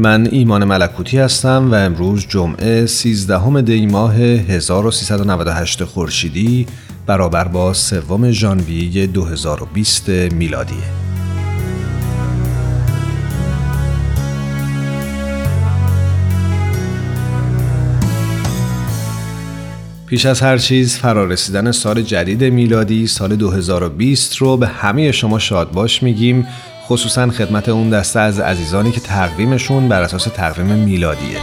من ایمان ملکوتی هستم و امروز جمعه 13 دی ماه 1398 خورشیدی برابر با سوم ژانویه 2020 میلادیه. پیش از هر چیز فرارسیدن سال جدید میلادی سال 2020 رو به همه شما شاد باش میگیم خصوصا خدمت اون دسته از عزیزانی که تقویمشون بر اساس تقویم میلادیه.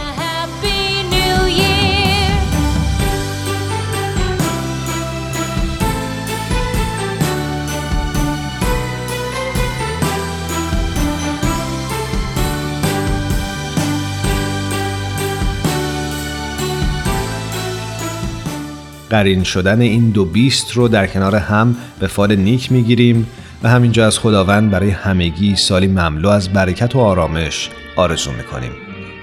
قرین شدن این دو بیست رو در کنار هم به فال نیک می‌گیریم. و همینجا از خداوند برای همگی سالی مملو از برکت و آرامش آرزو می‌کنیم.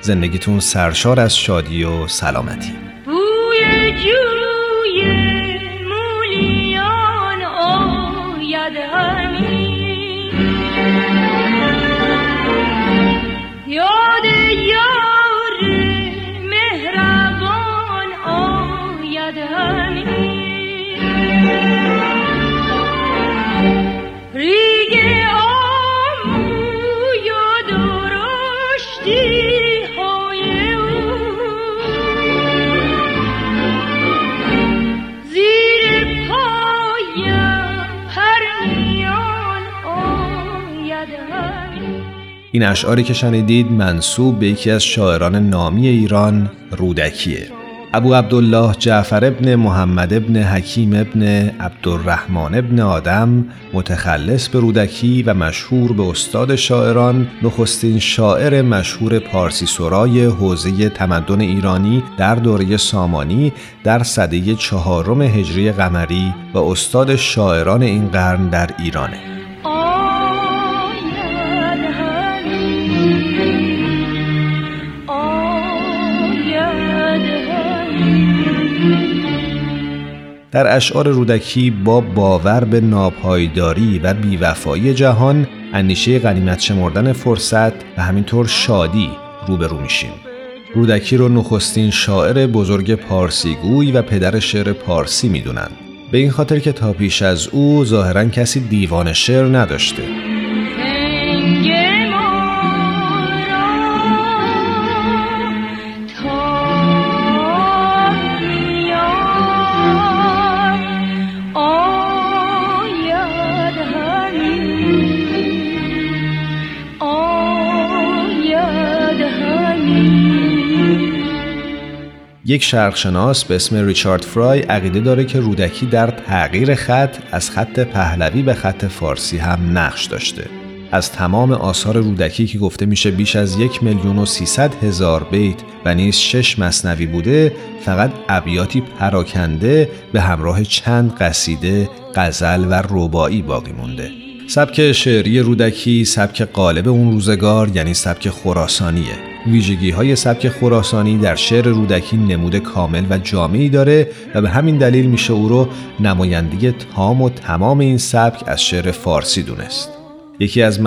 زندگیتون سرشار از شادی و سلامتی. این اشعاری که شنیدید منصوب به یکی از شاعران نامی ایران رودکیه. ابو عبدالله جعفر ابن محمد ابن حکیم ابن عبدالرحمن ابن آدم متخلص به رودکی و مشهور به استاد شاعران نخستین شاعر مشهور پارسی سرای حوزه تمدن ایرانی در دوره سامانی در سده چهارم هجری قمری و استاد شاعران این قرن در ایرانه. در اشعار رودکی با باور به ناپایداری و بیوفایی جهان اندیشه غنیمت شمردن فرصت و همینطور شادی روبرو میشیم. رودکی رو نخستین شاعر بزرگ پارسیگوی و پدر شعر پارسی می‌دونن. به این خاطر که تا پیش از او ظاهرا کسی دیوان شعر نداشته. یک شرقشناس به اسم ریچارد فرای عقیده داره که رودکی در تغییر خط از خط پهلوی به خط فارسی هم نقش داشته. از تمام آثار رودکی که گفته میشه بیش از یک میلیون و سیصد هزار بیت و نیز شش مصنوی بوده فقط ابیاتی پراکنده به همراه چند قصیده، غزل و ربایی باقی مونده. سبک شعری رودکی سبک قالب اون روزگار یعنی سبک خراسانیه ویژگی های سبک خراسانی در شعر رودکی نمود کامل و جامعی داره و به همین دلیل میشه او رو نمایندگی تام و تمام این سبک از شعر فارسی دونست. یکی از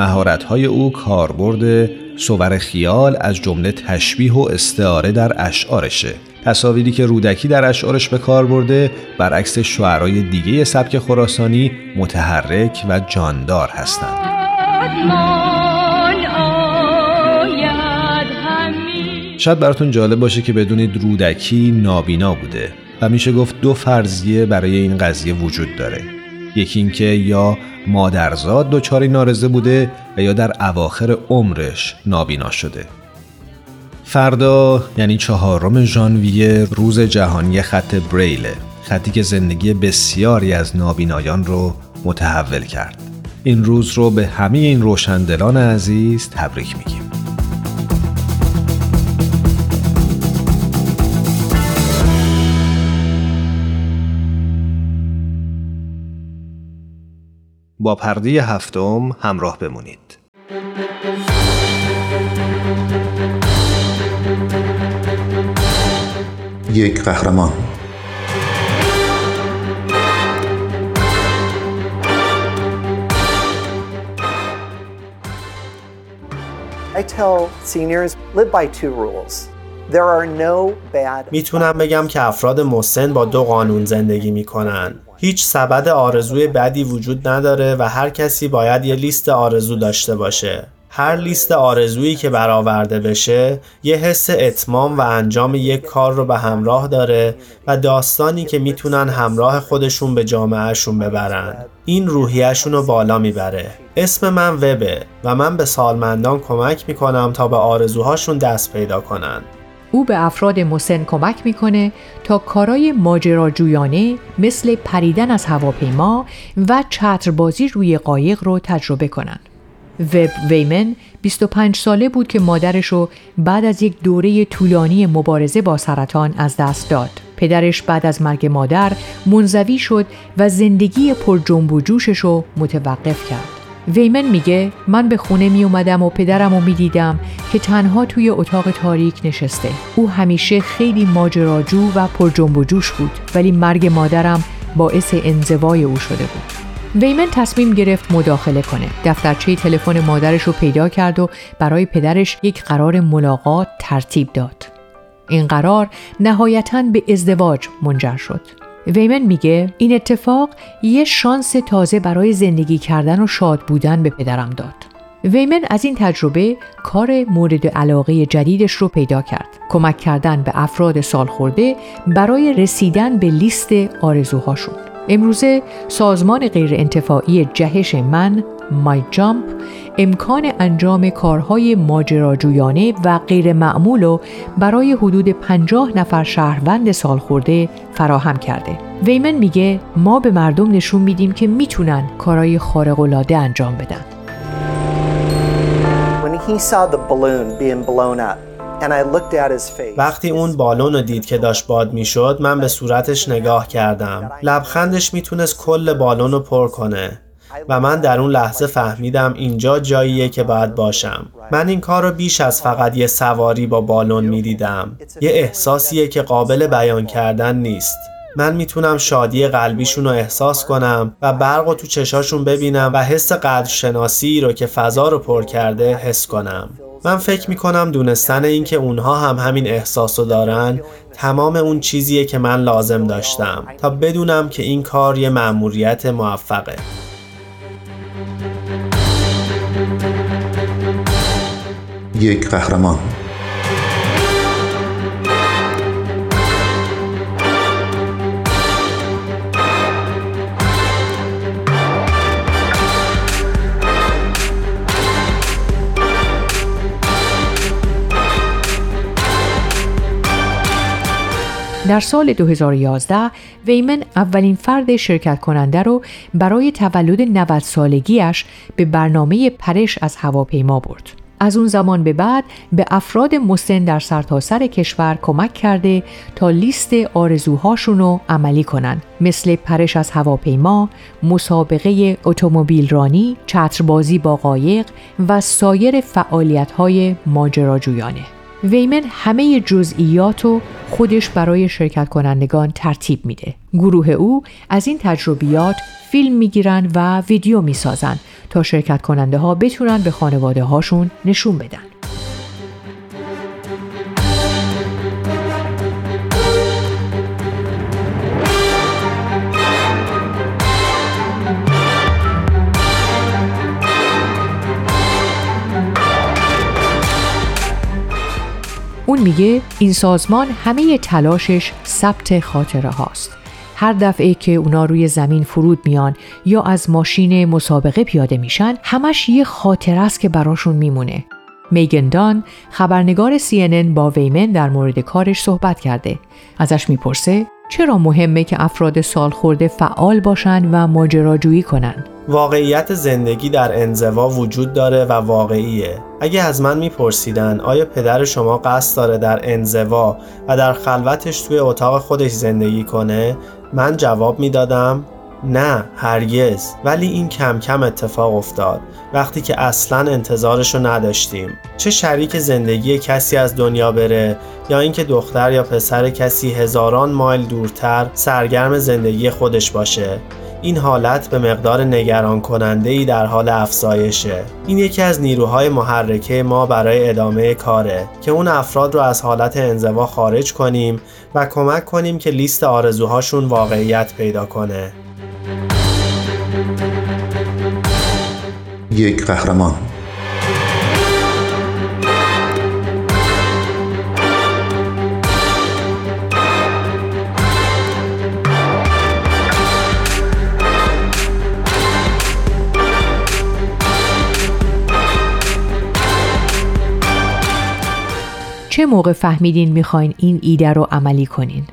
های او کاربرد صور خیال از جمله تشبیه و استعاره در اشعارشه. تصاویری که رودکی در اشعارش به کار برده برعکس شعرهای دیگه سبک خراسانی متحرک و جاندار هستند. شاید براتون جالب باشه که بدونید رودکی نابینا بوده. و میشه گفت دو فرضیه برای این قضیه وجود داره. یکی اینکه یا مادرزاد دچار نارزه بوده و یا در اواخر عمرش نابینا شده. فردا یعنی چهارم ژانویه روز جهانی خط بریله. خطی که زندگی بسیاری از نابینایان رو متحول کرد. این روز رو به همه این روشندلان عزیز تبریک میگیم. با پرده هفتم همراه بمونید. یک قهرمان. I tell seniors live by two rules. There are no bad می‌تونم بگم که افراد مسن با دو قانون زندگی می‌کنن. هیچ سبد آرزوی بدی وجود نداره و هر کسی باید یه لیست آرزو داشته باشه. هر لیست آرزویی که برآورده بشه یه حس اتمام و انجام یک کار رو به همراه داره و داستانی که می‌تونن همراه خودشون به جامعهشون ببرن. این روحیهشون رو بالا می‌بره. اسم من وبه و من به سالمندان کمک می‌کنم تا به آرزوهاشون دست پیدا کنن. او به افراد مسن کمک می‌کنه تا کارای ماجراجویانه مثل پریدن از هواپیما و چتربازی روی قایق رو تجربه کنند. وب ویمن 25 ساله بود که مادرش رو بعد از یک دوره طولانی مبارزه با سرطان از دست داد. پدرش بعد از مرگ مادر منزوی شد و زندگی پر جنب و جوشش رو متوقف کرد. ویمن میگه من به خونه می اومدم و پدرم رو می دیدم که تنها توی اتاق تاریک نشسته. او همیشه خیلی ماجراجو و پر جنب و جوش بود ولی مرگ مادرم باعث انزوای او شده بود. ویمن تصمیم گرفت مداخله کنه. دفترچه تلفن مادرش رو پیدا کرد و برای پدرش یک قرار ملاقات ترتیب داد. این قرار نهایتا به ازدواج منجر شد. ویمن میگه این اتفاق یه شانس تازه برای زندگی کردن و شاد بودن به پدرم داد. ویمن از این تجربه کار مورد علاقه جدیدش رو پیدا کرد. کمک کردن به افراد سالخورده برای رسیدن به لیست آرزوهاشون. امروزه سازمان غیرانتفاعی جهش من مای جامپ امکان انجام کارهای ماجراجویانه و غیر معمول رو برای حدود 50 نفر شهروند سالخورده فراهم کرده. ویمن میگه ما به مردم نشون میدیم که می‌تونن کارهای خارق‌العاده انجام بدن. وقتی اون بالون رو دید که داشت باد می‌شد من به صورتش نگاه کردم لبخندش می‌تونست کل بالون رو پر کنه و من در اون لحظه فهمیدم اینجا جاییه که باید باشم. من این کار رو بیش از فقط یه سواری با بالون می‌دیدم. یه احساسیه که قابل بیان کردن نیست. من می‌تونم شادی قلبیشون رو احساس کنم و برق و تو چشاشون ببینم و حس قدرشناسی رو که فضا رو پر کرده حس کنم. من فکر می‌کنم دونستن اینکه اونها هم همین احساس رو دارن تمام اون چیزیه که من لازم داشتم تا بدونم که این کار یه مأموریت موفقه. یک قهرمان در سال 2011 ویمن اولین فرد شرکت کننده رو برای تولد 90 سالگیش به برنامه پرش از هواپیما برد. از اون زمان به بعد به افراد مسن در سرتاسر سر کشور کمک کرده تا لیست آرزوهاشون رو عملی کنن مثل پرش از هواپیما، مسابقه اتومبیل رانی، چتربازی با قایق و سایر فعالیت‌های ماجراجویانه. ویمن همه جزئیات رو خودش برای شرکت کنندگان ترتیب میده. گروه او از این تجربیات فیلم می‌گیرن و ویدیو می‌سازن تا شرکت کننده ها بتونن به خانواده هاشون نشون بدن. اون میگه این سازمان همه تلاشش ثبت خاطره هاست. هر دفعه که اونا روی زمین فرود میان یا از ماشین مسابقه پیاده میشن همش یه خاطره است که براشون میمونه. میگندان خبرنگار CNN با ویمن در مورد کارش صحبت کرده. ازش می‌پرسه چرا مهمه که افراد سالخورده فعال باشن و ماجراجویی کنن؟ واقعیت زندگی در انزوا وجود داره و واقعیه اگه از من میپرسیدن آیا پدر شما قصد داره در انزوا و در خلوتش توی اتاق خودش زندگی کنه من جواب می‌دادم نه هرگز. ولی این کم کم اتفاق افتاد. وقتی که اصلا انتظارشو نداشتیم. چه شریک زندگی کسی از دنیا بره یا اینکه دختر یا پسر کسی هزاران مایل دورتر سرگرم زندگی خودش باشه. این حالت به مقدار نگران کننده ای در حال افزایشه. این یکی از نیروهای محرکه ما برای ادامه کاره که اون افراد رو از حالت انزوا خارج کنیم و کمک کنیم که لیست آرزوهاشون واقعیت پیدا کنه. یک قهرمان چه موقع فهمیدین می‌خواین این ایده رو عملی کنین؟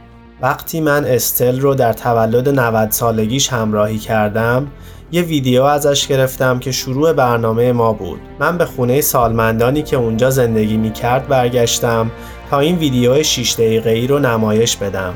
وقتی من استل رو در تولد 90 سالگیش همراهی کردم یه ویدیو ازش گرفتم که شروع برنامه ما بود. من به خونه سالمندانی که اونجا زندگی می‌کرد برگشتم تا این ویدیو 6 دقیقه ای رو نمایش بدم.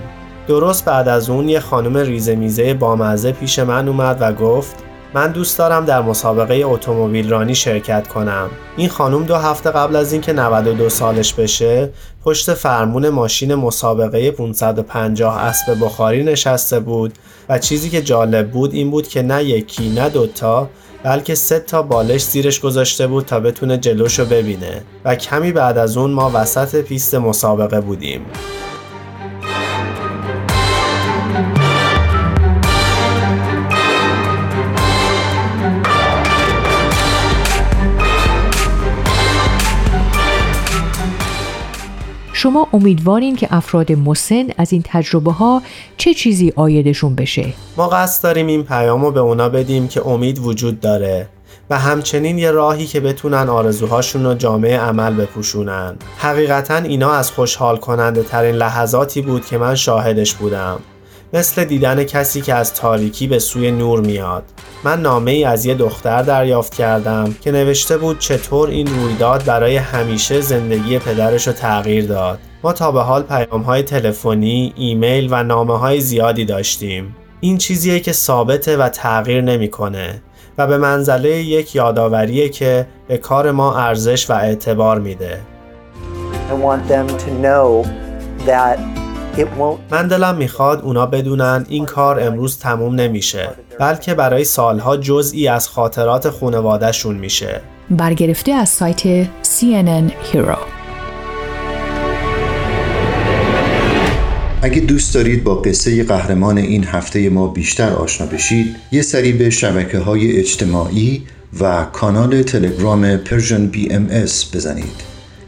درست بعد از اون یه خانم ریزه میزه بامزه پیش من اومد و گفت من دوست دارم در مسابقه اتومبیل رانی شرکت کنم. این خانم دو هفته قبل از اینکه 92 سالش بشه پشت فرمون ماشین مسابقه 550 اسب بخاری نشسته بود و چیزی که جالب بود این بود که نه یکی نه دوتا بلکه سه تا بالش زیرش گذاشته بود تا بتونه جلوشو ببینه و کمی بعد از اون ما وسط پیست مسابقه بودیم. شما امیدوارین که افراد مسن از این تجربه ها چه چیزی آیدشون بشه. ما قصد داریم این پیام رو به اونا بدیم که امید وجود داره و همچنین یه راهی که بتونن آرزوهاشون رو جامعه عمل بپوشونن. حقیقتا اینا از خوشحال کننده ترین لحظاتی بود که من شاهدش بودم. مثل دیدن کسی که از تاریکی به سوی نور میاد. من نامه ای از یه دختر دریافت کردم که نوشته بود چطور این رویداد برای همیشه زندگی پدرش رو تغییر داد. ما تا به حال پیام های تلفنی، ایمیل و نامه های زیادی داشتیم. این چیزیه که ثابته و تغییر نمی‌کنه و به منزله یک یادآوریه که به کار ما ارزش و اعتبار میده. من دلم می‌خواد اونا بدونن این کار امروز تموم نمیشه بلکه برای سالها جزئی از خاطرات خونوادهشون میشه. برگرفته از سایت CNN Hero. اگه دوست دارید با قصه قهرمان این هفته ما بیشتر آشنا بشید یه سری به شبکه های اجتماعی و کانال تلگرام پرژن بی ام بزنید.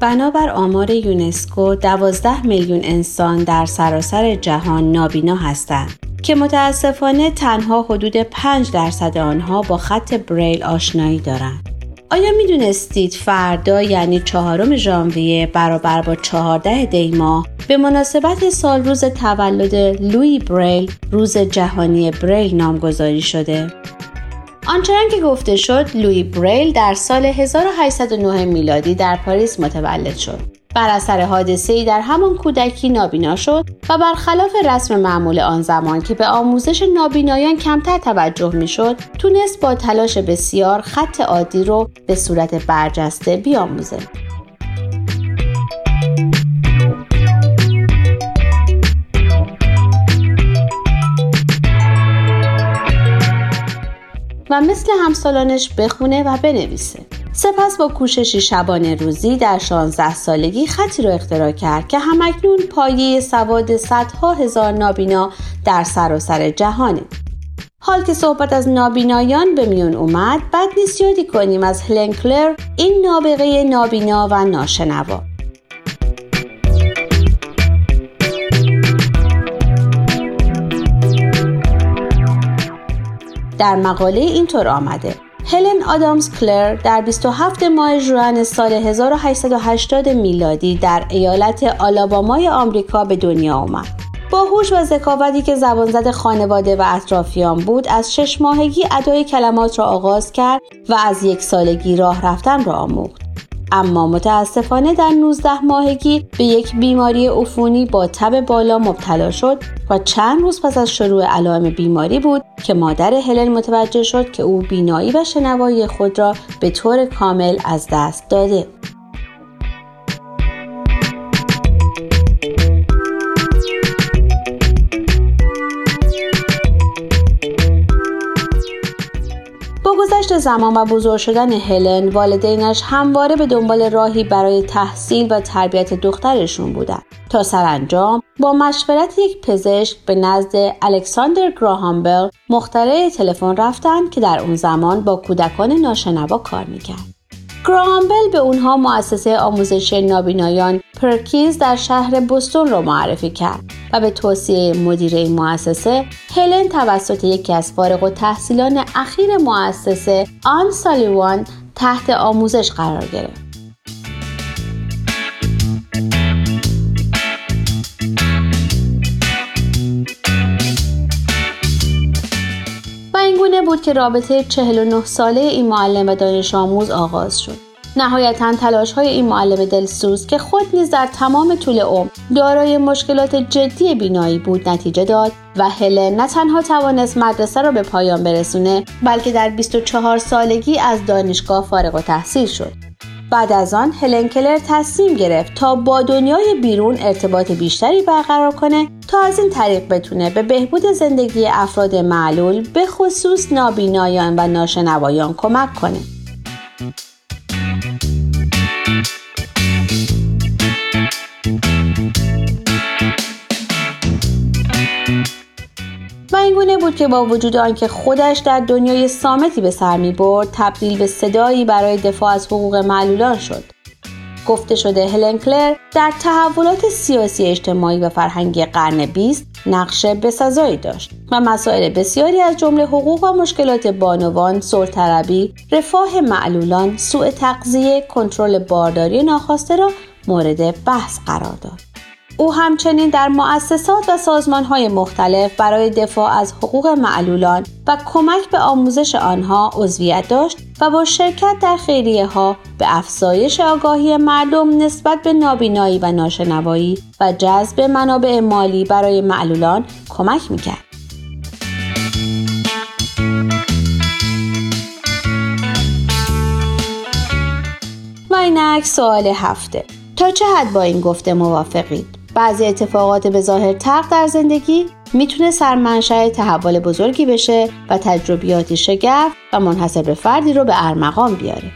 بنابر آمار یونسکو 12 میلیون انسان در سراسر جهان نابینا هستند که متاسفانه تنها حدود 5 درصد آنها با خط بریل آشنایی دارند. آیا می دونستید فردا یعنی چهارم ژانویه برابر با 14 دی ماه به مناسبت سال روز تولد لوی بریل روز جهانی بریل نامگذاری شده؟ آنچنان که گفته شد لوی بریل در سال 1809 میلادی در پاریس متولد شد. بر اثر حادثه ای در همان کودکی نابینا شد و برخلاف رسم معمول آن زمان که به آموزش نابینایان کمتر توجه می‌شد تونست با تلاش بسیار خط عادی رو به صورت برجسته بیاموزه. و مثل همسالانش بخونه و بنویسه سپس با کوششی شبانه روزی در 16 سالگی خطی را اختراع کرد که همکنون پایه سواد صدها هزار نابینا در سراسر سر جهانه. حال که صحبت از نابینایان به میون اومد بد نیست یادی کنیم از هلن کلر این نابغه نابینا و ناشنوا در مقاله اینطور آمده هلن آدامز کلر در 27 ماه ژوئن سال 1880 میلادی در ایالت آلابامای آمریکا به دنیا آمد. با هوش و ذکاوتی که زبانزد خانواده و اطرافیان بود از شش ماهگی ادای کلمات را آغاز کرد و از یک سالگی راه رفتن را آموخت. اما متاسفانه در 19 ماهگی به یک بیماری عفونی با تب بالا مبتلا شد و چند روز پس از شروع علائم بیماری بود که مادر هلن متوجه شد که او بینایی و شنوایی خود را به طور کامل از دست داده. زمان و بزرگ شدن هلن والدینش همواره به دنبال راهی برای تحصیل و تربیت دخترشون بودن تا سرانجام با مشورت یک پزشک به نزد الکساندر گراهامبل مخترع تلفن رفتن که در اون زمان با کودکان ناشنوا کار می‌کرد. گرامبل به اونها مؤسسه آموزشی نابینایان پرکیز در شهر بستون را معرفی کرد و به توصیه مدیر این مؤسسه هلن توسط یکی از فارغ و تحصیلان اخیر مؤسسه آن سالیوان تحت آموزش قرار گرفت. بود که رابطه 49 ساله این معلم و دانش آموز آغاز شد. نهایتا تلاش های این معلم دلسوز که خود نیز در تمام طول عمر دارای مشکلات جدی بینایی بود نتیجه داد و هلن نه تنها توانست مدرسه را به پایان برسونه بلکه در 24 سالگی از دانشگاه فارغ و تحصیل شد. بعد از آن هلن کلر تصمیم گرفت تا با دنیای بیرون ارتباط بیشتری برقرار کنه تا از این طریق بتونه به بهبود زندگی افراد معلول به خصوص نابینایان و ناشنوایان کمک کنه. و این گونه بود که با وجود آنکه خودش در دنیای سامتی به سر می برد تبدیل به صدایی برای دفاع از حقوق معلولان شد گفته شده هلن کلر در تحولات سیاسی اجتماعی و فرهنگی قرن بیست نقش بسزایی داشت و مسائل بسیاری از جمله حقوق و مشکلات بانوان، سلطربی، رفاه معلولان، سوء تغذیه، کنترل بارداری ناخواسته را مورد بحث قرار داد. او همچنین در مؤسسات و سازمانهای مختلف برای دفاع از حقوق معلولان و کمک به آموزش آنها عضویت داشت و با شرکت در خیریه ها به افزایش آگاهی مردم نسبت به نابینایی و ناشنوایی و جذب منابع مالی برای معلولان کمک می‌کرد. و اینک سوال هفته تا چه حد با این گفته موافقید؟ بعضی اتفاقات به ظاهر تق در زندگی می‌تونه سرمنشأ تحول بزرگی بشه و تجربیاتی شگفت و منحصر به فردی رو به ارمغان بیاره.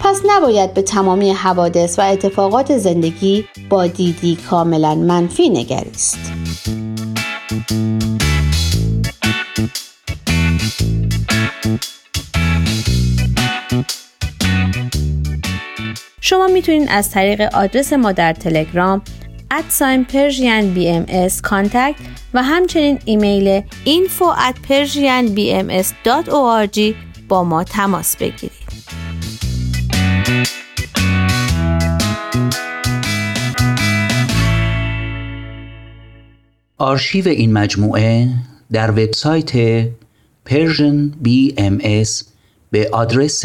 پس نباید به تمامی حوادث و اتفاقات زندگی با دیدی کاملا منفی نگریست. شما می‌تونید از طریق آدرس ما در تلگرام at sign Persian BMS contact و همچنین ایمیل info at با ما تماس بگیرید. آرشیو این مجموعه در وبسایت Persian BMS به آدرس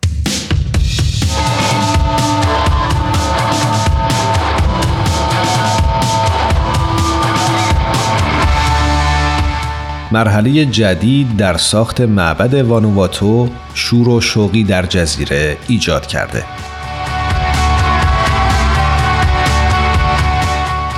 مرحله جدید در ساخت معبد وانوواتو شور و شوقی در جزیره ایجاد کرده.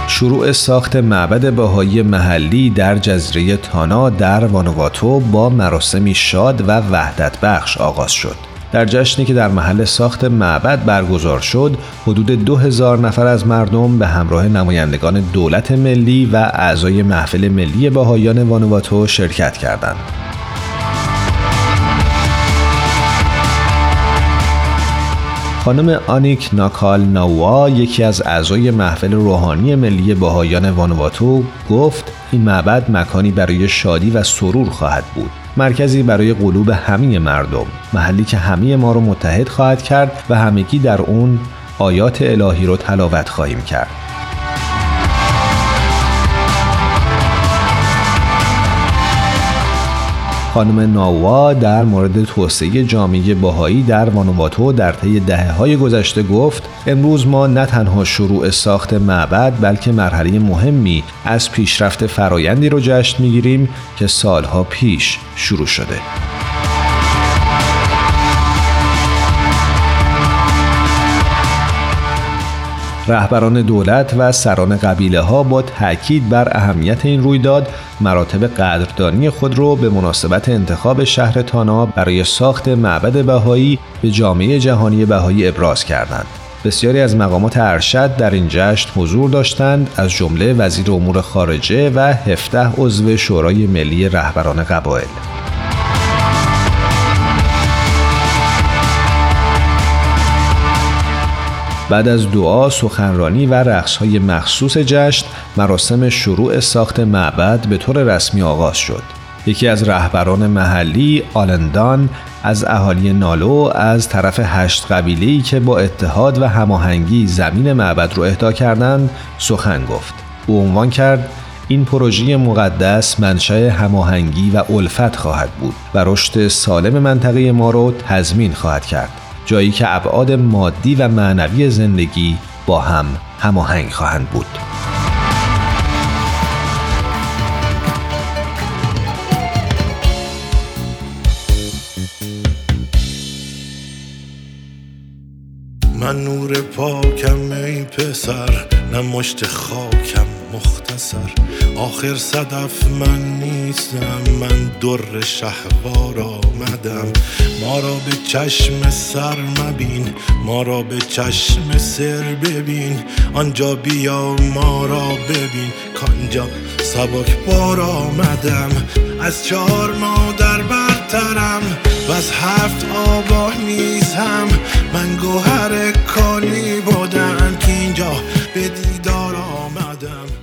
شروع ساخت معبد بهایی محلی در جزیره تانا در وانوواتو با مراسمی شاد و وحدت بخش آغاز شد. در جشنی که در محل ساخت معبد برگزار شد حدود دو هزار نفر از مردم به همراه نمایندگان دولت ملی و اعضای محفل ملی باهایان وانواتو شرکت کردند. خانم آنیک ناکال ناوا یکی از اعضای محفل روحانی ملی باهایان وانواتو گفت این معبد مکانی برای شادی و سرور خواهد بود مرکزی برای قلوب همه مردم محلی که همه ما رو متحد خواهد کرد و همگی در اون آیات الهی رو تلاوت خواهیم کرد. خانم ناوا در مورد توسعه جامعه باهایی در وانواتو در طی دهه های گذشته گفت امروز ما نه تنها شروع ساخت معبد بلکه مرحله مهمی از پیشرفت فرایندی رو جشن می‌گیریم که سالها پیش شروع شده. رهبران دولت و سران قبیله ها با تاکید بر اهمیت این رویداد مراتب قدردانی خود را به مناسبت انتخاب شهر تانا برای ساخت معبد بهایی به جامعه جهانی بهایی ابراز کردند. بسیاری از مقامات ارشد در این جشن حضور داشتند از جمله وزیر امور خارجه و 17 عضو شورای ملی رهبران قبایل. بعد از دعا، سخنرانی و رقصهای مخصوص جشن، مراسم شروع ساخت معبد به طور رسمی آغاز شد. یکی از رهبران محلی آلندان از اهالی نالو از طرف هشت قبیله‌ای که با اتحاد و هماهنگی زمین معبد رو اهدا کردند سخن گفت. او عنوان کرد این پروژه مقدس منشأ هماهنگی و الفت خواهد بود و رشد سالم منطقه ما رو تضمین خواهد کرد. جایی که ابعاد مادی و معنوی زندگی با هم هماهنگ خواهند بود. من نور پاکم ای پسر نه مشت خاکم مختصر آخر صدف من نیستم من در شهوار آمدم. ما را به چشم سر مبین ما را به چشم سر ببین. آنجا بیا ما را ببین. کانجا سبک بار آمدم. از چهار مادر برترم. و از هفت آبا نیزم من گوهر کانی بودم. که اینجا به دیدار آمدم.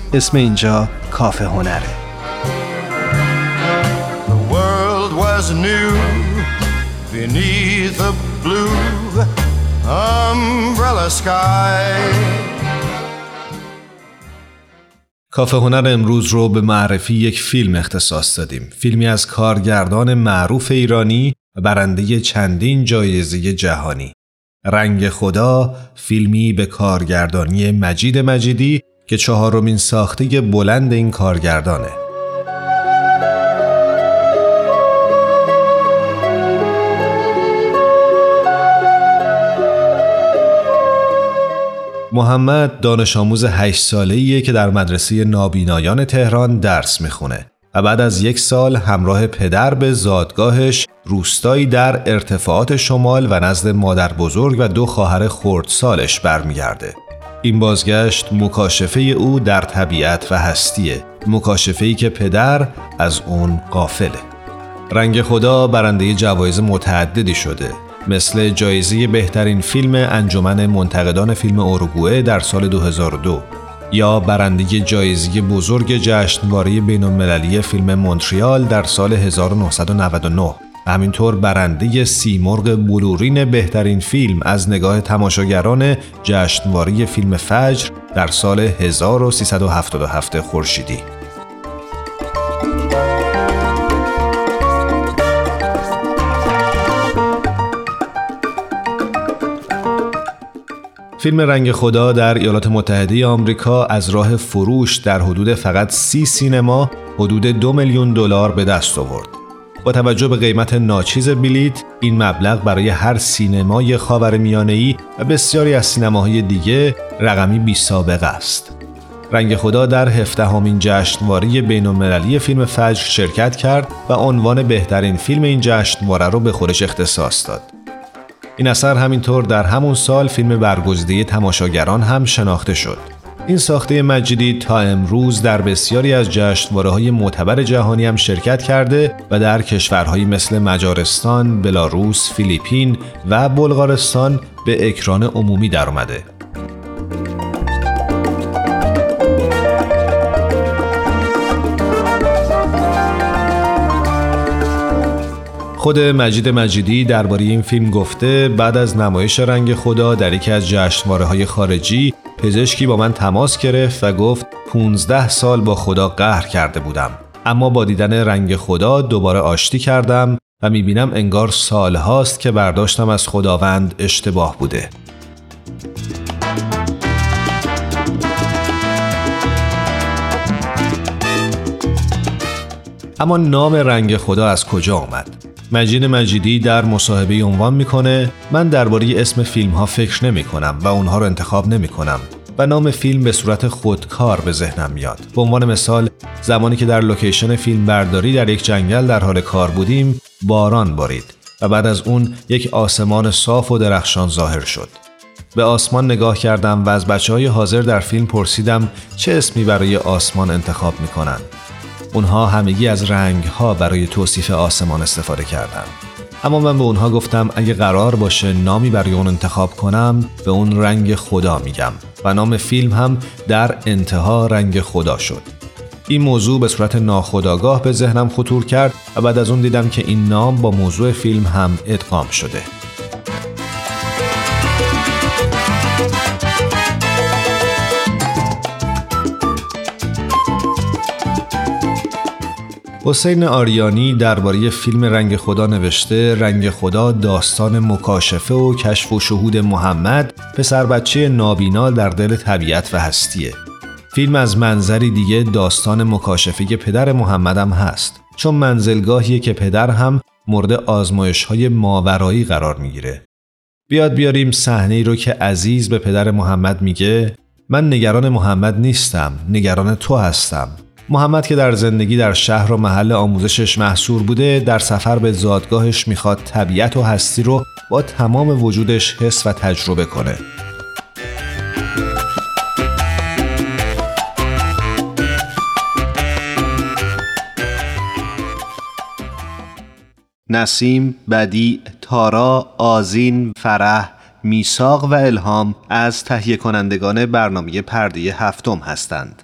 اسم اینجا کافه هنره کافه هنر امروز رو به معرفی یک فیلم اختصاص دادیم. فیلمی از کارگردان معروف ایرانی و برنده چندین جایزه جهانی. رنگ خدا فیلمی به کارگردانی مجید مجیدی که چهارمین ساخته بلند این کارگردانه. محمد دانش آموز 8 ساله‌ایه که در مدرسه نابینایان تهران درس می‌خونه و بعد از یک سال همراه پدر به زادگاهش روستایی در ارتفاعات شمال و نزد مادر بزرگ و دو خواهر سالش برمیگرده. این بازگشت مکاشفه او در طبیعت و هستیه مکاشفه که پدر از اون قافله رنگ خدا برنده جوایز متعددی شده مثل جایزه بهترین فیلم انجمن منتقدان فیلم اوروگوئه در سال 2002 یا برنده جایزه بزرگ جشنواره بین المللی فیلم مونتریال در سال 1999 همینطور برنده سیمرغ بلورین بهترین فیلم از نگاه تماشاگران جشنواره فیلم فجر در سال 1377 خورشیدی. فیلم رنگ خدا در ایالات متحده آمریکا از راه فروش در حدود فقط سی سینما حدود دو میلیون دلار به دست آورد. با توجه به قیمت ناچیز بلیت این مبلغ برای هر سینمای ای و بسیاری از سینماهای دیگه رقمی بی سابقه است. رنگ خدا در هفدهمین جشنواره بین فیلم فجر شرکت کرد و عنوان بهترین فیلم این جشنواره رو به خودش اختصاص داد. این اثر همینطور در همون سال فیلم برگزیده تماشاگران هم شناخته شد. این ساخته مجیدی تا امروز در بسیاری از جشنواره های معتبر جهانی هم شرکت کرده و در کشورهایی مثل مجارستان، بلاروس، فیلیپین و بلغارستان به اکران عمومی درآمده. خود مجید مجیدی درباره این فیلم گفته بعد از نمایش رنگ خدا در یکی از جشنواره های خارجی پزشکی با من تماس گرفت و گفت 15 سال با خدا قهر کرده بودم اما با دیدن رنگ خدا دوباره آشتی کردم و می‌بینم انگار سال هاست که برداشتم از خداوند اشتباه بوده اما نام رنگ خدا از کجا آمد؟ مجید مجیدی در مصاحبه عنوان می‌کنه من درباره اسم فیلم ها فکر نمی کنم و اونها رو انتخاب نمی کنم و نام فیلم به صورت خودکار به ذهنم میاد. به عنوان مثال زمانی که در لوکیشن فیلم برداری در یک جنگل در حال کار بودیم باران بارید و بعد از اون یک آسمان صاف و درخشان ظاهر شد. به آسمان نگاه کردم و از بچه های حاضر در فیلم پرسیدم چه اسمی برای آسمان انتخاب می‌کنن اونها همگی از رنگ ها برای توصیف آسمان استفاده کردند. اما من به اونها گفتم اگه قرار باشه نامی برای اون انتخاب کنم به اون رنگ خدا میگم و نام فیلم هم در انتها رنگ خدا شد. این موضوع به صورت ناخداگاه به ذهنم خطور کرد و بعد از اون دیدم که این نام با موضوع فیلم هم ادغام شده. حسین آریانی درباره فیلم رنگ خدا نوشته رنگ خدا داستان مکاشفه و کشف و شهود محمد پسر بچه نابینا در دل طبیعت و هستیه. فیلم از منظری دیگه داستان مکاشفه پدر محمدم هست. چون منزلگاهیه که پدر هم مورد آزمایش های ماورایی قرار می‌گیره. بیاد بیاریم صحنه رو که عزیز به پدر محمد میگه من نگران محمد نیستم نگران تو هستم. محمد که در زندگی در شهر و محل آموزشش محصور بوده در سفر به زادگاهش می‌خواد طبیعت و هستی رو با تمام وجودش حس و تجربه کنه نسیم، بدی، تارا، آزین، فرح، میساق و الهام از تهیه کنندگان برنامه پرده هفتم هستند.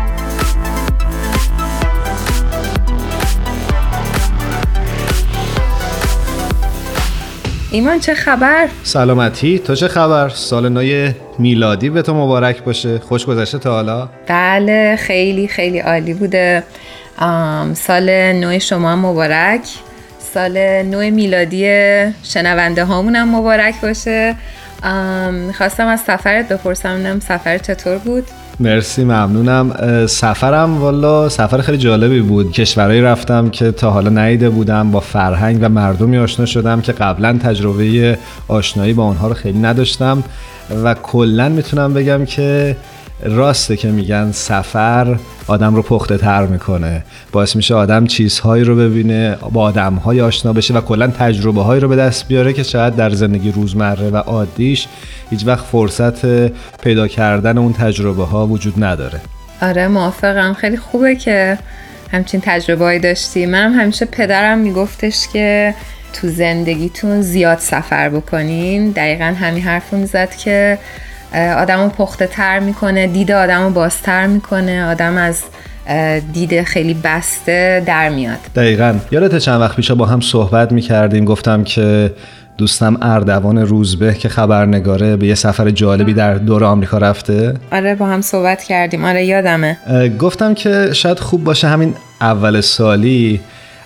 ایمان چه خبر؟ سلامتی تو چه خبر؟ سال نو میلادی به تو مبارک باشه خوش گذشته تا حالا؟ بله خیلی خیلی عالی بوده سال نو شما مبارک سال نو میلادی شنونده هامونم مبارک باشه می‌خواستم از سفرت بپرسم سفر چطور بود؟ مرسی ممنونم. سفرم والا سفر خیلی جالبی بود. کشورهایی رفتم که تا حالا نیده بودم با فرهنگ و مردمی آشنا شدم که قبلا تجربه آشنایی با آنها رو خیلی نداشتم و کلا می‌تونم بگم که راسته که میگن سفر آدم رو پخته تر می‌کنه. باعث میشه آدم چیزهایی رو ببینه با آدمهای آشنا بشه و کلا تجربه هایی رو به دست بیاره که شاید در زندگی روزمره و عادیش هیچ وقت فرصت پیدا کردن اون تجربه ها وجود نداره. آره موافقم. خیلی خوبه که همچین تجربه هایی داشتی. منم همیشه پدرم میگفتش که تو زندگیتون زیاد سفر بکنین. دقیقا همین حرف می‌زد که آدمو پخته تر می‌کنه دید آدمو بازتر می‌کنه آدم از دید خیلی بسته در میاد. دقیقا. یادت چند وقت پیش با هم صحبت می‌کردیم گفتم که دوستم اردوان روزبه که خبرنگاره به یه سفر جالبی در دور آمریکا رفته. آره با هم صحبت کردیم. آره یادمه. گفتم که شاید خوب باشه همین اول سالی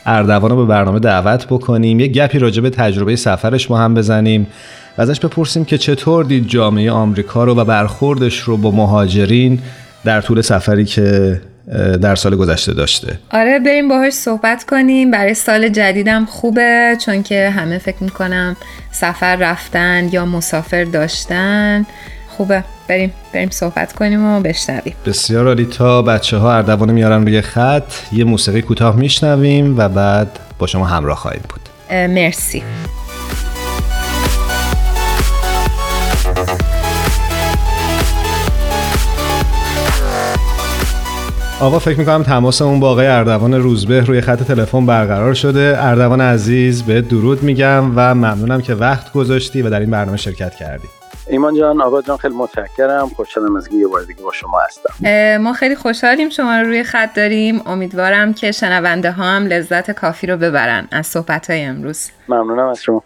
اردوان رو به برنامه دعوت بکنیم. یه گپی راجع به تجربه سفرش با هم بزنیم. و ازش بپرسیم که چطور دید جامعه آمریکا رو و برخوردش رو با مهاجرین در طول سفری که در سال گذشته داشته. آره بریم باهاش صحبت کنیم. برای سال جدیدم خوبه چون که همه فکر می‌کنم سفر رفتن یا مسافر داشتن. خوبه. بریم بریم صحبت کنیم و بشنویم. بسیار عالی. تا بچه ها اردوانه میارن روی خط یه موسیقی کوتاه میشنویم و بعد با شما همراه خواهیم بود. مرسی. آقا فکر می‌کنم تماس اون با آقای اردوان روزبه روی خط تلفن برقرار شده. اردوان عزیز به درود میگم و ممنونم که وقت گذاشتی و در این برنامه شرکت کردی. ایمان جان آقا جان خیلی متشکرم. خوشحالم از یه بار دیگه با شما هستم. ما خیلی خوشحالیم شما رو روی خط داریم. امیدوارم که شنونده ها هم لذت کافی رو ببرن از صحبت های امروز. ممنونم از شما.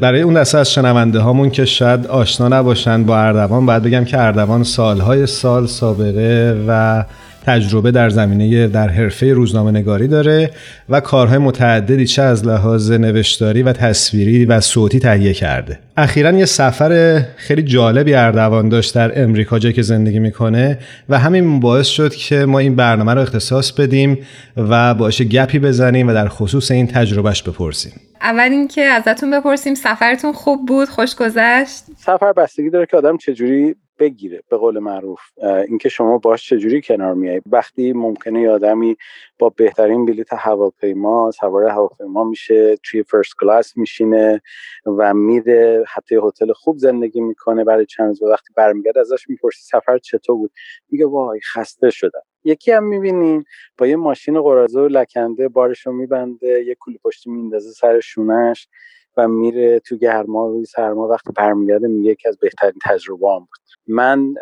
برای اون دسته از شنونده هامون که شاید آشنا نباشن با اردوان باید بگم که اردوان سالهای سال سابقه و تجربه در زمینه در حرفه روزنامه نگاری داره و کارهای متعددی چه از لحاظ نوشتاری و تصویری و صوتی تهیه کرده. اخیرا یه سفر خیلی جالبی اردوان داشت در امریکا جایی که زندگی می‌کنه و همین باعث شد که ما این برنامه رو اختصاص بدیم و باشه گپی بزنیم و در خصوص این تجربهش بپرسیم. اول اینکه ازتون بپرسیم سفرتون خوب بود؟ خوش گذشت؟ سفر بستگی داره که آدم چجوری بگیره. به قول معروف اینکه شما باش چجوری کنار میای. وقتی ممکنه یه آدمی با بهترین بلیت هواپیما سوار هواپیما میشه توی فرست کلاس میشینه و میره حتی هتل خوب زندگی می‌کنه برای چند روز. وقتی برمیگرده ازش می‌پرسی سفر چطور بود؟ میگه وای خسته شدم. یکی هم می‌بینین با یه ماشین قرازه و لکنده بارشو میبنده یه کولی پشتی میندازه سر شونش و میره تو گرما روی سرما وقتی برمیگرده میگه یکی از بهترین تجربه هم بود. من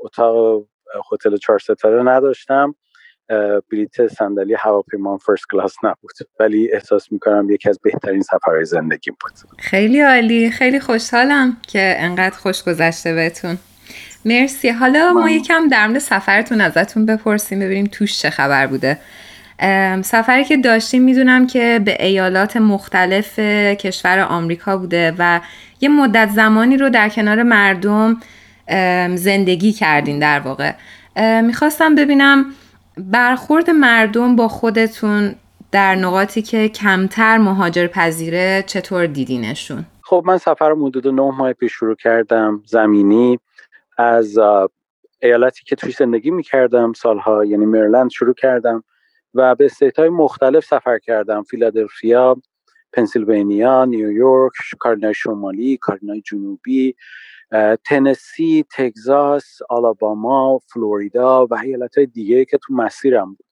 اتاق هتل چهار ستاره نداشتم بلیت صندلی هواپیما فرست کلاس نبود. ولی احساس می‌کنم یکی از بهترین سفرهای زندگی بود. خیلی عالی. خیلی خوشحالم که انقدر خوش گذشته بهتون. مرسی. حالا ما یکم در مورد سفرتون ازتون بپرسیم ببینیم توش چه خبر بوده. سفری که داشتیم می‌دونم که به ایالات مختلف کشور آمریکا بوده و یه مدت زمانی رو در کنار مردم زندگی کردین در واقع می‌خواستم ببینم برخورد مردم با خودتون در نقاطی که کمتر مهاجر پذیره چطور دیدینشون؟ خب من سفر حدود نه ماه پیش شروع کردم زمینی از ایالتی که توی زندگی می‌کردم سالها یعنی مریلند شروع کردم و به استیت های مختلف سفر کردم. فیلادلفیا پنسیلوانیا نیویورک کارنای شمالی کارنای جنوبی تنسی تگزاس آلاباما فلوریدا و ایالت های دیگه که تو مسیرم بود.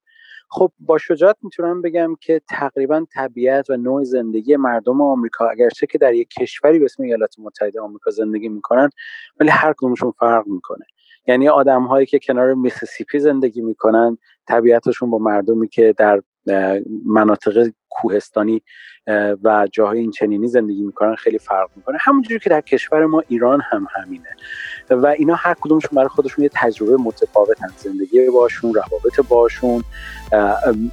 خب با شجاعت می‌تونم بگم که تقریبا طبیعت و نوع زندگی مردم آمریکا اگرچه که در یک کشوری به اسم ایالات متحده آمریکا زندگی می‌کنن ولی هر کدومشون فرق می‌کنه. یعنی آدم هایی که کنار میسیسیپی زندگی می‌کنن طبیعتشون با مردمی که در مناطق کوهستانی و جاهای این چنینی زندگی می‌کنن خیلی فرق می‌کنه. همونجوری که در کشور ما ایران هم همینه. و اینا هر کدومشون برای خودشون یه تجربه متفاوتن. زندگی باشون روابط باشون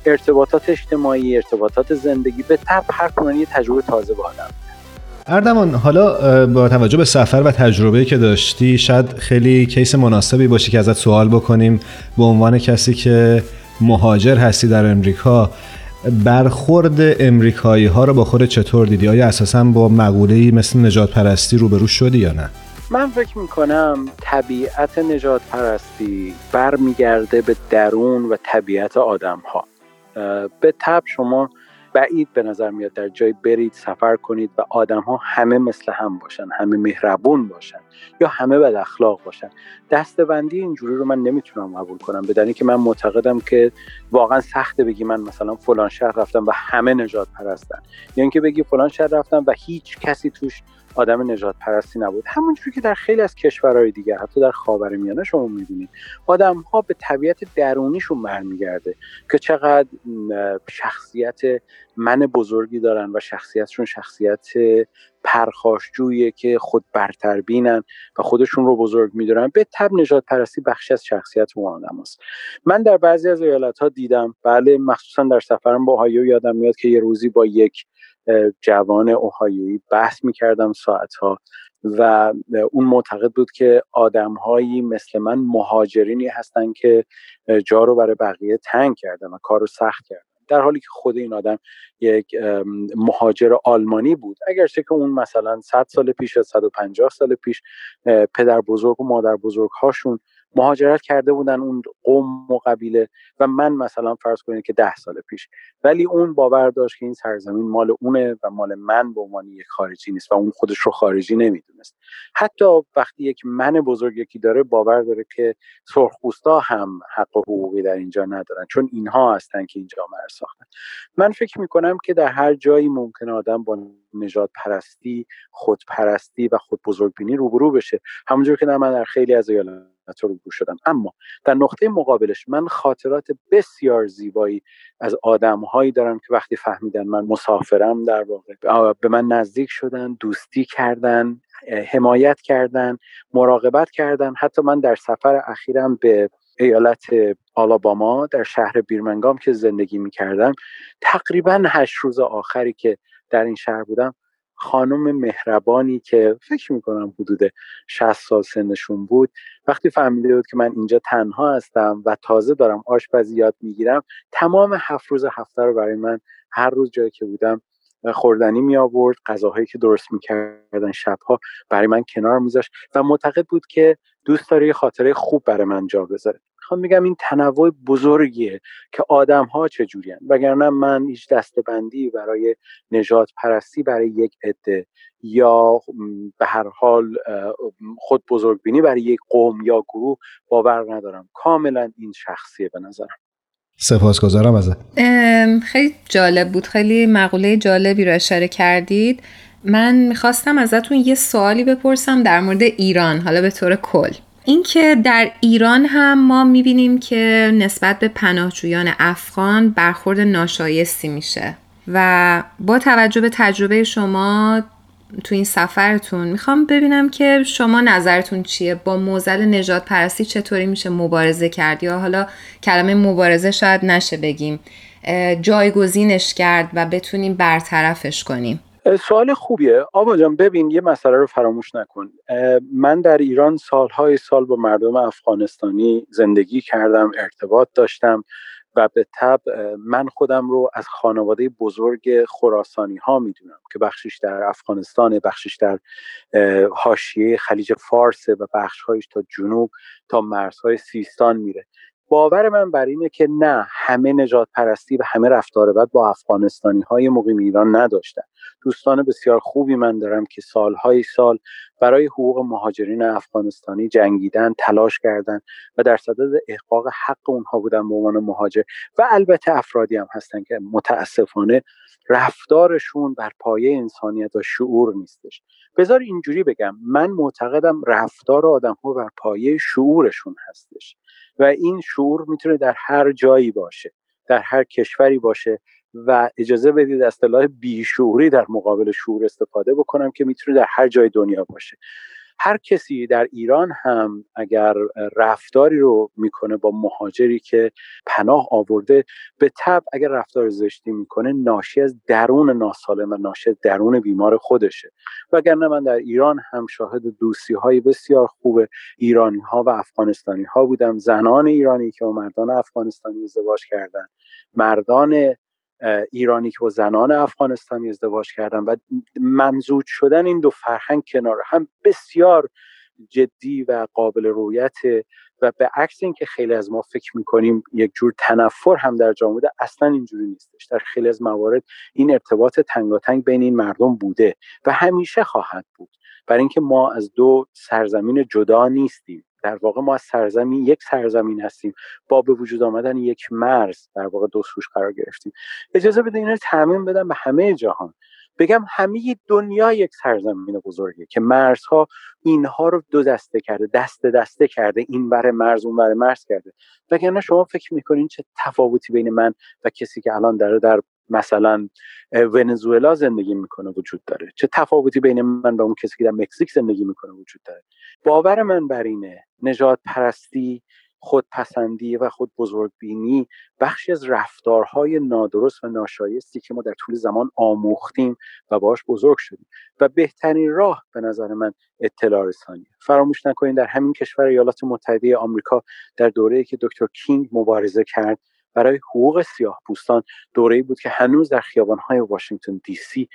ارتباطات اجتماعی ارتباطات زندگی. به تب هر کدوم یه تجربه تازه با آدم اردمان حالا با توجه به سفر و تجربه که داشتی شاید خیلی کیس مناسبی باشه که ازت سوال بکنیم به عنوان کسی که مهاجر هستی در امریکا برخورد امریکایی ها رو با خود چطور دیدی؟ آیا اساسا با مقوله مثل نجات پرستی روبرو شدی یا نه؟ من فکر می‌کنم طبیعت نجات پرستی برمیگرده به درون و طبیعت آدم ها به تب شما بعید به نظر میاد در جای برید سفر کنید و آدم ها همه مثل هم باشن همه مهربون باشن یا همه بد اخلاق باشن. دستبندی اینجوری رو من نمی‌تونم قبول کنم بدنی که من معتقدم که واقعا سخته بگی من مثلا فلان شهر رفتم و همه نجات پرستن. یا اینکه بگی فلان شهر رفتم و هیچ کسی توش آدم نجات پرستی نبود همونجوری که در خیلی از کشورهای دیگه حتی در خاورمیانه شما می‌بینید آدم ها به طبیعت درونیشون برمیگرده که چقدر شخصیت من بزرگی دارن و شخصیتشون شخصیت پرخاشجویه که خود برتر بینن و خودشون رو بزرگ میدارن به تب نجات پرستی بخشی از شخصیت اون آدم هست. من در بعضی از ایالت ها دیدم بله مخصوصا در سفرم با هایو یادم میاد که یه روزی با یک جوان اوهایویی بحث می‌کردم ساعتها و اون معتقد بود که آدمهایی مثل من مهاجرینی هستن که جا رو برای بقیه تنگ کردن و کار رو سخت کردن. در حالی که خود این آدم یک مهاجر آلمانی بود. اگرچه که اون مثلا 100 سال پیش یا 150 سال پیش پدر بزرگ و مادر بزرگ هاشون مهاجرت کرده بودن اون قوم و قبیله و من مثلا فرض کنید که ده سال پیش. ولی اون باور داشت که این سرزمین مال اونه و مال من به عنوان یک خارجی نیست و اون خودش رو خارجی نمی‌دونست. حتی وقتی یک من بزرگ یکی داره باور داره که سرخپوستا هم حق و حقوقی در اینجا ندارن چون اینها هستن که این جامعه ساختن. من فکر می‌کنم که در هر جایی ممکن آدم با نجات پرستی خودپرستی و خود بزرگبینی روبرو بشه. همونجور که من در خیلی از ایالات رو شدم. اما در نقطه مقابلش من خاطرات بسیار زیبایی از آدمهایی دارم که وقتی فهمیدن من مسافرم در واقع به من نزدیک شدن دوستی کردن حمایت کردن مراقبت کردن. حتی من در سفر اخیرم به ایالت آلاباما در شهر بیرمنگام که زندگی می کردم تقریبا هشت روز آخری که در این شهر بودم خانم مهربانی که فکر می‌کنم حدود 60 سال سنشون بود وقتی فهمیده بود که من اینجا تنها هستم و تازه دارم آشپزی یاد می‌گیرم تمام هفت روز هفته رو برای من هر روز جایی که بودم خوردنی می آورد غذاهایی که درست می‌کردن شبها برای من کنار میذاشت و معتقد بود که دوست داره یه خاطره خوب برای من جا بذاره. می‌خوام میگم این تنوع بزرگیه که آدم ها چجوری وگرنه من هیچ دستبندی برای نجات پرستی برای یک عده یا به هر حال خود بزرگبینی برای یک قوم یا گروه باور ندارم. کاملا این شخصیه به نظرم. سپاسگزارم ازت. خیلی جالب بود. خیلی مقوله جالبی رو اشاره کردید. من می‌خواستم ازتون یه سوالی بپرسم در مورد ایران حالا به طور کل. اینکه در ایران هم ما می‌بینیم که نسبت به پناهجویان افغان برخورد ناشایستی میشه. و با توجه به تجربه شما تو این سفرتون می‌خوام ببینم که شما نظرتون چیه؟ با موزل نجات پرستی چطوری میشه مبارزه کرد؟ یا حالا کلمه مبارزه شاید نشه بگیم. جایگزینش کرد و بتونیم برطرفش کنیم. سوال خوبیه. آبا جان ببین یه مسئله رو فراموش نکن. من در ایران سالهای سال با مردم افغانستانی زندگی کردم ارتباط داشتم و به تب من خودم رو از خانواده بزرگ خراسانی ها می‌دونم که بخشش در افغانستان بخشش در حاشیه خلیج فارس و بخشهایش تا جنوب تا مرزهای سیستان میره. باور من بر اینه که نه همه نجات پرستی و همه رفتار بد با افغانستانی های مقیم ایران نداشتن. دوستان بسیار خوبی من دارم که سالهای سال برای حقوق مهاجرین افغانستانی جنگیدن تلاش کردند و در صدد احقاق حق اونها بودن به عنوان مهاجر و البته افرادی هم هستن که متاسفانه رفتارشون بر پایه انسانیت و شعور نیستش. بذار اینجوری بگم من معتقدم رفتار آدم ها بر پایه شعورشون هستش و این شعور می‌تونه در هر جایی باشه در هر کشوری باشه و اجازه بدید اصطلاح بیشعوری در مقابل شعور استفاده بکنم که می‌تونه در هر جای دنیا باشه. هر کسی در ایران هم اگر رفتاری رو می‌کنه با مهاجری که پناه آورده به طب اگر رفتار زشتی می‌کنه ناشی از درون ناسالم و ناشی از درون بیمار خودشه. وگرنه من در ایران هم شاهد دوستی های بسیار خوب ایرانی ها و افغانستانی ها بودم. زنان ایرانی که با مردان افغانستانی ازدواج کردن. مردان ایرانی که با زنان افغانستانی ازدواج کردن و ممزود شدن این دو فرهنگ کنار هم بسیار جدی و قابل رویت و به عکس اینکه خیلی از ما فکر می‌کنیم یک جور تنفر هم در جامعه اصلا اینجوری نیستش. در خیلی از موارد این ارتباط تنگاتنگ بین این مردم بوده و همیشه خواهد بود. برای اینکه ما از دو سرزمین جدا نیستیم. در واقع ما از سرزمین یک سرزمین هستیم. با به وجود آمدن یک مرز در واقع دو سوش قرار گرفتیم. اجازه بده اینو تعمین بدم به همه جهان. بگم همه دنیا یک سرزمین بزرگه که مرزها اینها رو دو دسته کرده دست دسته کرده. این بر مرز اون بر مرز کرده. وگرنه شما فکر می‌کنین چه تفاوتی بین من و کسی که الان داره در مثلا ونزوئلا زندگی می‌کنه وجود داره. چه تفاوتی بین من و اون کسی که در مکزیک زندگی می‌کنه وجود داره؟ باور من بر اینه نجات پرستی خودپسندی و خود بزرگبینی بخشی از رفتارهای نادرست و ناشایستی که ما در طول زمان آموختیم و باش بزرگ شدیم. و بهترین راه به نظر من اطلاع رسانی. فراموش نکنید در همین کشور ایالات متحده آمریکا در دوره که دکتر کینگ مبارزه کرد برای حقوق سیاه پوستان دوره بود که هنوز در خیابانهای واشنگتن دی سی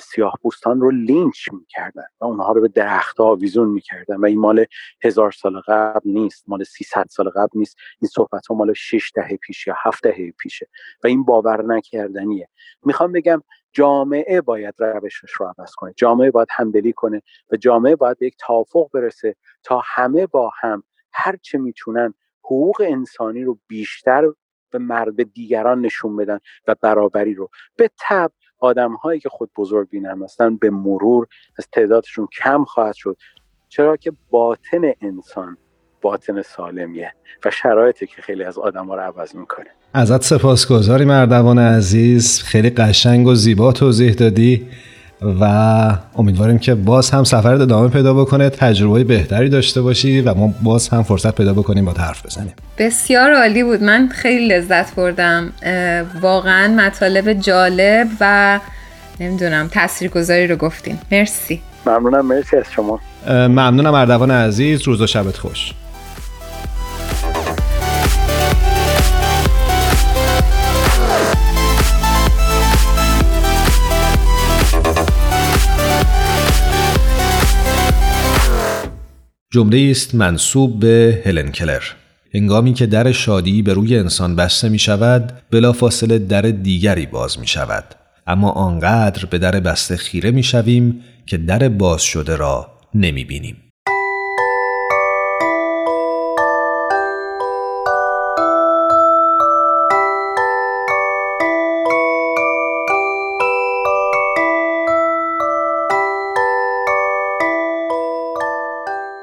سیاه پوستان رو لینچ می‌کردن و اونها رو به درخت آویزون می‌کردن و این مال هزار سال قبل نیست مال 300 سال قبل نیست. این صحبت ها مال 6 دهه پیش یا 7 دهه پیشه و این باور نکردنیه. می‌خوام بگم جامعه باید روشش رو عوض کنه. جامعه باید همدلی کنه و جامعه باید به یک توافق برسه تا همه با هم هر چه می‌تونن حقوق انسانی رو بیشتر به مرد دیگران نشون بدن و برابری رو. به تب آدم هایی که خود بزرگ بینم هستن به مرور از تعدادشون کم خواهد شد. چرا که باطن انسان باطن سالمیه و شرایطی که خیلی از آدم ها رو عوض می‌کنه. ازت سپاسگزاری مردوان عزیز. خیلی قشنگ و زیبا توضیح دادی. و امیدواریم که باز هم سفر ادامه پیدا بکنه تجربه بهتری داشته باشی و ما باز هم فرصت پیدا بکنیم با حرف بزنیم. بسیار عالی بود. من خیلی لذت بردم. واقعا مطالب جالب و نمی‌دونم تاثیرگذاری رو گفتیم مرسی. ممنونم. مرسی از شما. ممنونم اردوان عزیز. روز و شبت خوش. جمله است منصوب به هلن کلر. هنگامی که در شادی به روی انسان بسته می شود بلافاصله در دیگری باز می شود. اما آنقدر به در بسته خیره می شویم که در باز شده را نمی بینیم.